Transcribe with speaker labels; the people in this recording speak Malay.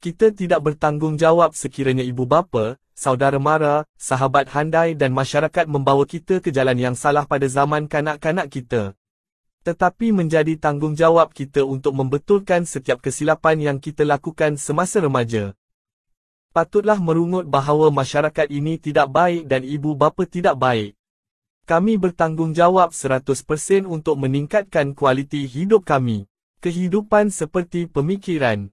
Speaker 1: Kita tidak bertanggungjawab sekiranya ibu bapa, saudara mara, sahabat handai dan masyarakat membawa kita ke jalan yang salah pada zaman kanak-kanak kita. Tetapi menjadi tanggungjawab kita untuk membetulkan setiap kesilapan yang kita lakukan semasa remaja. Patutlah merungut bahawa masyarakat ini tidak baik dan ibu bapa tidak baik. Kami bertanggungjawab 100% untuk meningkatkan kualiti hidup kami. Kehidupan seperti pemikiran